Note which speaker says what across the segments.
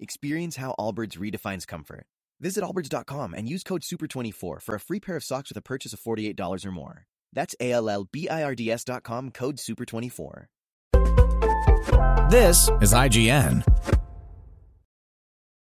Speaker 1: Experience how Allbirds redefines comfort. Visit allbirds.com and use code SUPER24 for a free pair of socks with a purchase of $48 or more. That's A L L B I R D S.com code SUPER24.
Speaker 2: This is IGN.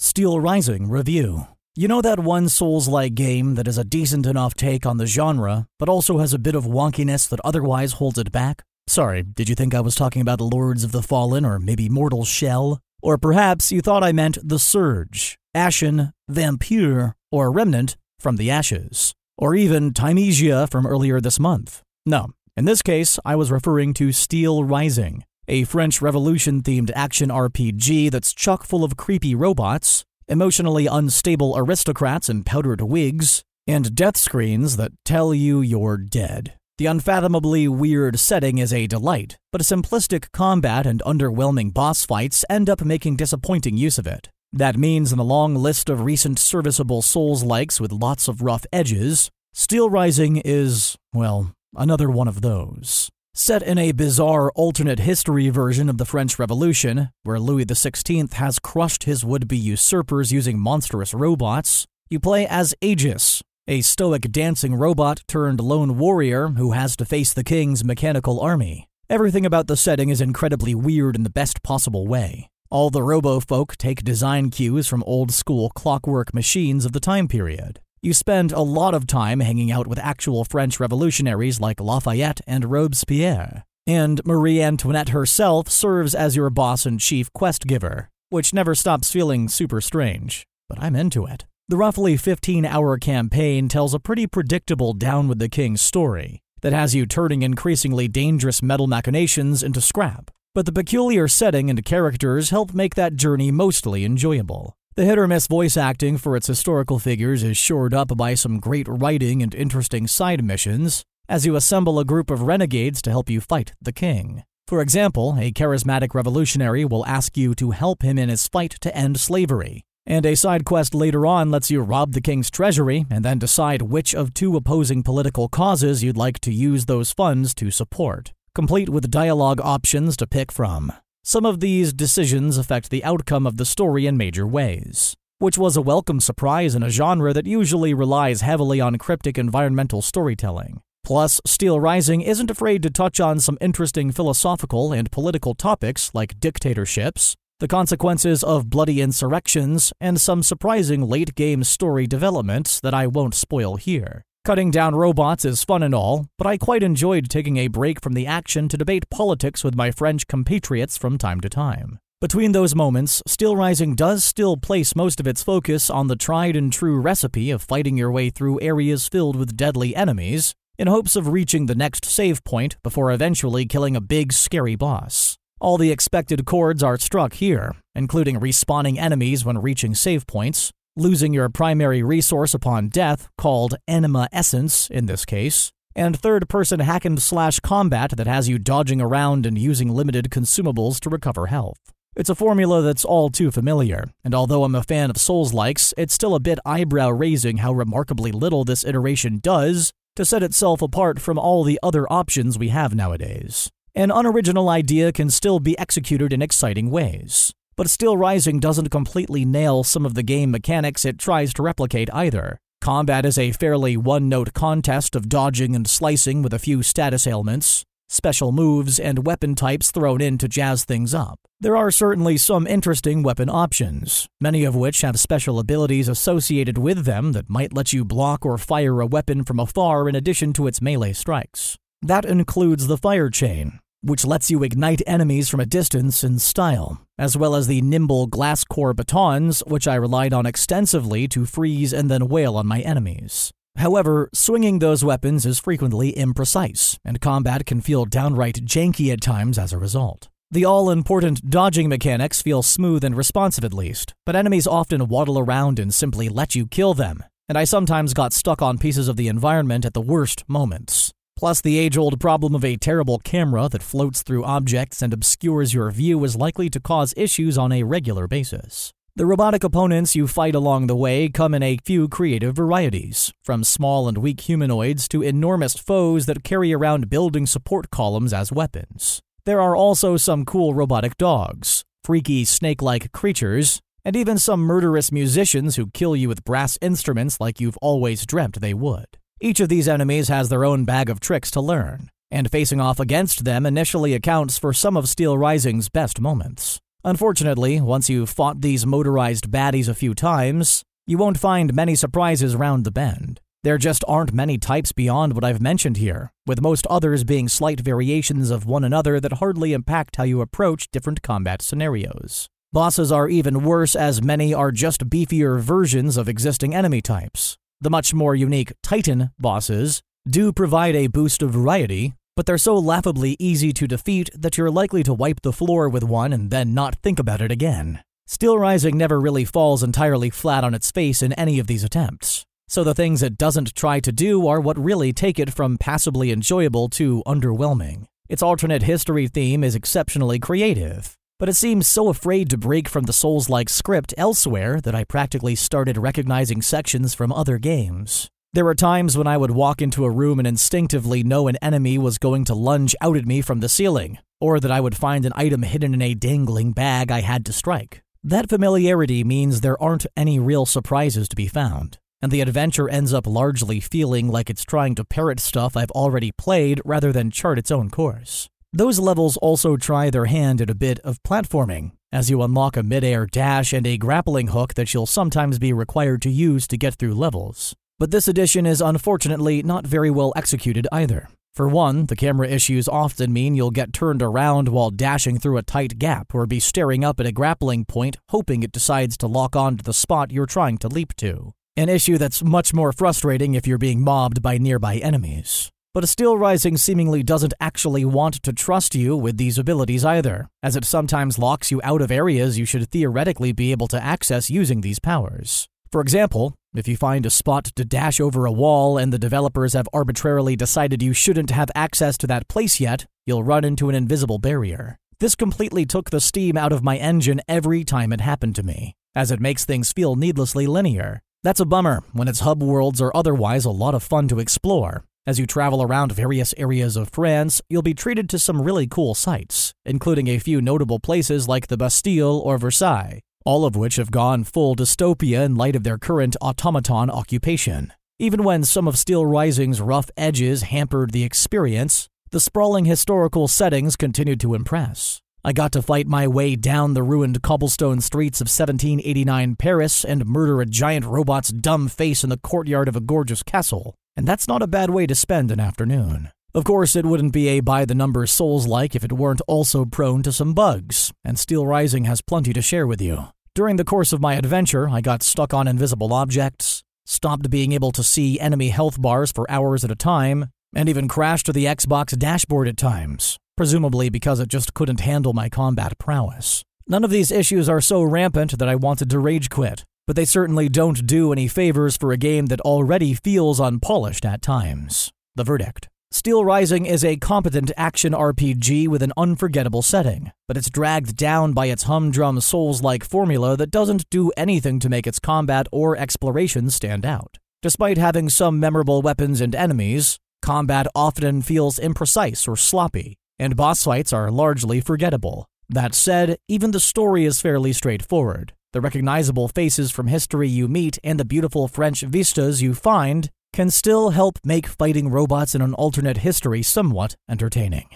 Speaker 2: Steelrising Review. You know that one Souls like game that is a decent enough take on the genre, but also has a bit of wonkiness that otherwise holds it back? Sorry, did you think I was talking about Lords of the Fallen or maybe Mortal Shell? Or perhaps you thought I meant The Surge, Ashen, Vampyr, or Remnant from the Ashes, or even Thymesia from earlier this month. No, in this case, I was referring to Steelrising, a French Revolution themed action RPG that's chock full of creepy robots, emotionally unstable aristocrats in powdered wigs, and death screens that tell you you're dead. The unfathomably weird setting is a delight, but simplistic combat and underwhelming boss fights end up making disappointing use of it. That means in the long list of recent serviceable Souls likes with lots of rough edges, Steelrising is, well, another one of those. Set in a bizarre alternate history version of the French Revolution, where Louis XVI has crushed his would be usurpers using monstrous robots, you play as Aegis, a stoic dancing robot turned lone warrior who has to face the king's mechanical army. Everything about the setting is incredibly weird in the best possible way. All the robo-folk take design cues from old school clockwork machines of the time period. You spend a lot of time hanging out with actual French revolutionaries like Lafayette and Robespierre. And Marie Antoinette herself serves as your boss and chief quest giver, which never stops feeling super strange. But I'm into it. The roughly 15 hour campaign tells a pretty predictable Down with the King story that has you turning increasingly dangerous metal machinations into scrap. But the peculiar setting and characters help make that journey mostly enjoyable. The hit or miss voice acting for its historical figures is shored up by some great writing and interesting side missions as you assemble a group of renegades to help you fight the king. For example, a charismatic revolutionary will ask you to help him in his fight to end slavery, and a side quest later on lets you rob the king's treasury and then decide which of two opposing political causes you'd like to use those funds to support, complete with dialogue options to pick from. Some of these decisions affect the outcome of the story in major ways, which was a welcome surprise in a genre that usually relies heavily on cryptic environmental storytelling. Plus, Steelrising isn't afraid to touch on some interesting philosophical and political topics like dictatorships, the consequences of bloody insurrections, and some surprising late game story developments that I won't spoil here. Cutting down robots is fun and all, but I quite enjoyed taking a break from the action to debate politics with my French compatriots from time to time. Between those moments, Steelrising does still place most of its focus on the tried and true recipe of fighting your way through areas filled with deadly enemies, in hopes of reaching the next save point before eventually killing a big, scary boss. All the expected chords are struck here, including respawning enemies when reaching save points, losing your primary resource upon death, called Anima Essence in this case, and third person hack and slash combat that has you dodging around and using limited consumables to recover health. It's a formula that's all too familiar, and although I'm a fan of Souls likes, it's still a bit eyebrow raising how remarkably little this iteration does to set itself apart from all the other options we have nowadays. An unoriginal idea can still be executed in exciting ways. But Steelrising doesn't completely nail some of the game mechanics it tries to replicate either. Combat is a fairly one note contest of dodging and slicing with a few status ailments. special moves, and weapon types thrown in to jazz things up. There are certainly some interesting weapon options, many of which have special abilities associated with them that might let you block or fire a weapon from afar in addition to its melee strikes. That includes the Fire Chain, which lets you ignite enemies from a distance in style, as well as the nimble glass core batons, which I relied on extensively to freeze and then wail on my enemies. However, swinging those weapons is frequently imprecise, and combat can feel downright janky at times as a result. The all important dodging mechanics feel smooth and responsive at least, but enemies often waddle around and simply let you kill them, and I sometimes got stuck on pieces of the environment at the worst moments. Plus, the age old problem of a terrible camera that floats through objects and obscures your view is likely to cause issues on a regular basis. The robotic opponents you fight along the way come in a few creative varieties, from small and weak humanoids to enormous foes that carry around building support columns as weapons. There are also some cool robotic dogs, freaky snake like creatures, and even some murderous musicians who kill you with brass instruments like you've always dreamt they would. Each of these enemies has their own bag of tricks to learn, and facing off against them initially accounts for some of Steelrising's best moments. Unfortunately, once you've fought these motorized baddies a few times, you won't find many surprises round the bend. There just aren't many types beyond what I've mentioned here, with most others being slight variations of one another that hardly impact how you approach different combat scenarios. Bosses are even worse as many are just beefier versions of existing enemy types, the much more unique Titan bosses do provide a boost of variety, but they're so laughably easy to defeat that you're likely to wipe the floor with one and then not think about it again. Steelrising never really falls entirely flat on its face in any of these attempts. So the things it doesn't try to do are what really take it from passably enjoyable to underwhelming. Its alternate history theme is exceptionally creative, but it seems so afraid to break from the Souls like script elsewhere that I practically started recognizing sections from other games. There were times when I would walk into a room and instinctively know an enemy was going to lunge out at me from the ceiling, or that I would find an item hidden in a dangling bag I had to strike. That familiarity means there aren't any real surprises to be found, and the adventure ends up largely feeling like it's trying to parrot stuff I've already played rather than chart its own course. Those levels also try their hand at a bit of platforming, as you unlock a midair dash and a grappling hook that you'll sometimes be required to use to get through levels. But this edition is unfortunately not very well executed either. For one, the camera issues often mean you'll get turned around while dashing through a tight gap or be staring up at a grappling point hoping it decides to lock on to the spot you're trying to leap to. An issue that's much more frustrating if you're being mobbed by nearby enemies. But Steelrising seemingly doesn't actually want to trust you with these abilities either, as it sometimes locks you out of areas you should theoretically be able to access using these powers. For example, if you find a spot to dash over a wall and the developers have arbitrarily decided you shouldn't have access to that place yet, you'll run into an invisible barrier. This completely took the steam out of my engine every time it happened to me, as it makes things feel needlessly linear. That's a bummer when its hub worlds are otherwise a lot of fun to explore, as you travel around various areas of France, you'll be treated to some really cool sights, including a few notable places like the Bastille or Versailles, all of which have gone full dystopia in light of their current automaton occupation. Even when some of Steelrising's rough edges hampered the experience, the sprawling historical settings continued to impress. I got to fight my way down the ruined cobblestone streets of 1789 Paris and murder a giant robot's dumb face in the courtyard of a gorgeous castle and that's not a bad way to spend an afternoon. Of course, it wouldn't be a by the numbers Souls like if it weren't also prone to some bugs, and Steelrising has plenty to share with you. During the course of my adventure, I got stuck on invisible objects, stopped being able to see enemy health bars for hours at a time, and even crashed to the Xbox dashboard at times, presumably because it just couldn't handle my combat prowess. None of these issues are so rampant that I wanted to rage quit, but they certainly don't do any favors for a game that already feels unpolished at times. The verdict. Steelrising is a competent action RPG with an unforgettable setting, but it's dragged down by its humdrum Souls like formula that doesn't do anything to make its combat or exploration stand out. Despite having some memorable weapons and enemies, combat often feels imprecise or sloppy, and boss fights are largely forgettable. That said, even the story is fairly straightforward. The recognizable faces from history you meet and the beautiful French vistas you find can still help make fighting robots in an alternate history somewhat entertaining.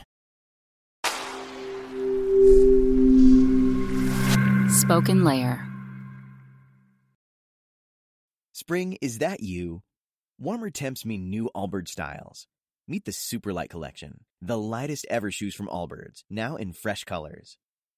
Speaker 3: Spoken Layer.
Speaker 1: Spring, is that you? Warmer temps mean new Allbirds styles. Meet the Superlight Collection, the lightest ever shoes from Allbirds, now in fresh colors.